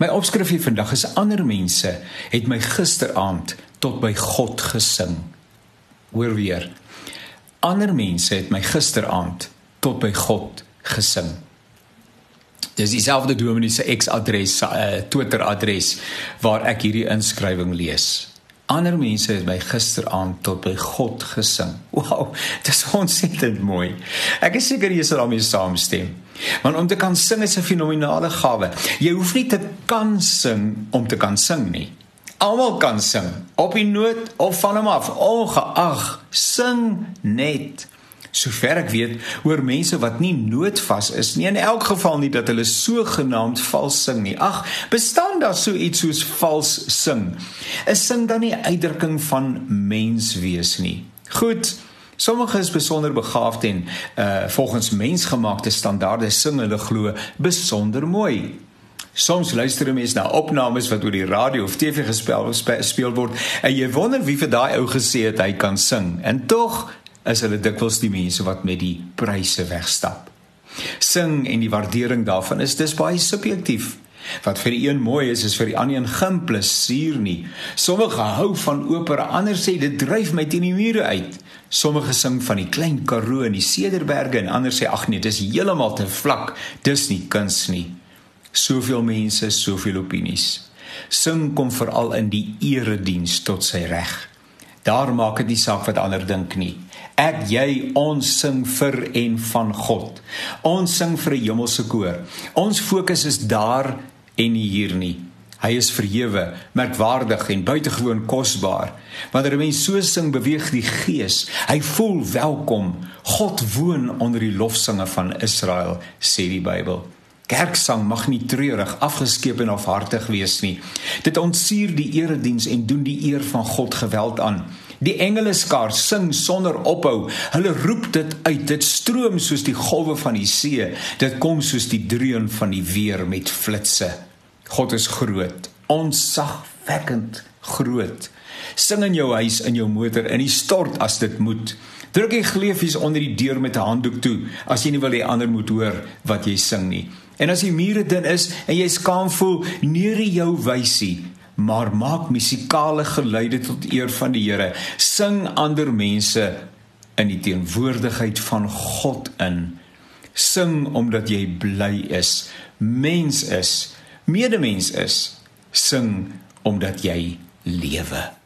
My opskrif vir vandag is ander mense het my gisteraand tot by God gesing. Hoor weer. Ander mense het my gisteraand tot by God gesing. Dis dieselfde dominee se ex-adres, uh, Twitter adres waar ek hierdie inskrywing lees. Ander mense het my gisteraand tot by God gesing. Wow, dis ontsettend mooi. Ek is seker jy sal daarmee saamstem. Want om te kan sing is 'n fenominale gawe. Jy hoef nie te kan sing om te kan sing nie. Almal kan sing, op die noot of van hom af, ongeag, sing net. Sover ek weet, hoor mense wat nie noodvas is nie in elk geval nie dat hulle sogenaamd vals sing nie. Ag, bestaan daar so iets soos vals sing? Is sing dan nie uitdrukking van mens wees nie? Goed. Sommige is besonder begaafd en uh volgens mensgemaakte standaarde sing hulle glo besonder mooi. Soms luister 'n mens na opnames wat oor die radio of TV gespeel speel word en jy wonder wie vir daai ou gesê het hy kan sing. En tog is hulle dikwels die mense wat met die pryse wegstap. Sing en die waardering daarvan is dis baie subjektief. Wat vir die een mooi is, is vir die ander een geen plesier nie. Sommige hou van opera, ander sê dit dryf my teen die mure uit. Sommige sing van die klein Karoo en die Cederberge en ander sê ag nee, dis heeltemal te vlak. Dis nie kuns nie. Soveel mense, soveel opinies. Sing kom veral in die erediens tot sy reg. Daar maak dit nie saak wat ander dink nie. Ek jy ons sing vir en van God. Ons sing vir 'n hemelse koor. Ons fokus is daar en nie hier nie. Hy is verhewe, merkwaardig en buitengewoon kosbaar. Wanneer 'n mens so sing, beweeg die gees. Hy voel welkom. God woon onder die lofsange van Israel, sê die Bybel. Kerksang mag nie treurig, afgeskeep en afhartig wees nie. Dit ontsier die erediens en doen die eer van God geweld aan. Die engeleskaar sing sonder ophou. Hulle roep dit uit. Dit stroom soos die golwe van die see. Dit kom soos die dreun van die weer met flitsse. God is groot, onsagwekkend groot. Sing in jou huis, in jou motor, in die stort as dit moet. Druk die gleufies onder die deur met 'n handdoek toe as jy nie wil hê ander moet hoor wat jy sing nie. En as die mure dun is en jy skaam voel, neer jou wysie, maar maak musikale geluide tot eer van die Here. Sing ander mense in die teenwoordigheid van God in. Sing omdat jy bly is, mens is medemens is, sing omdat jy lewe.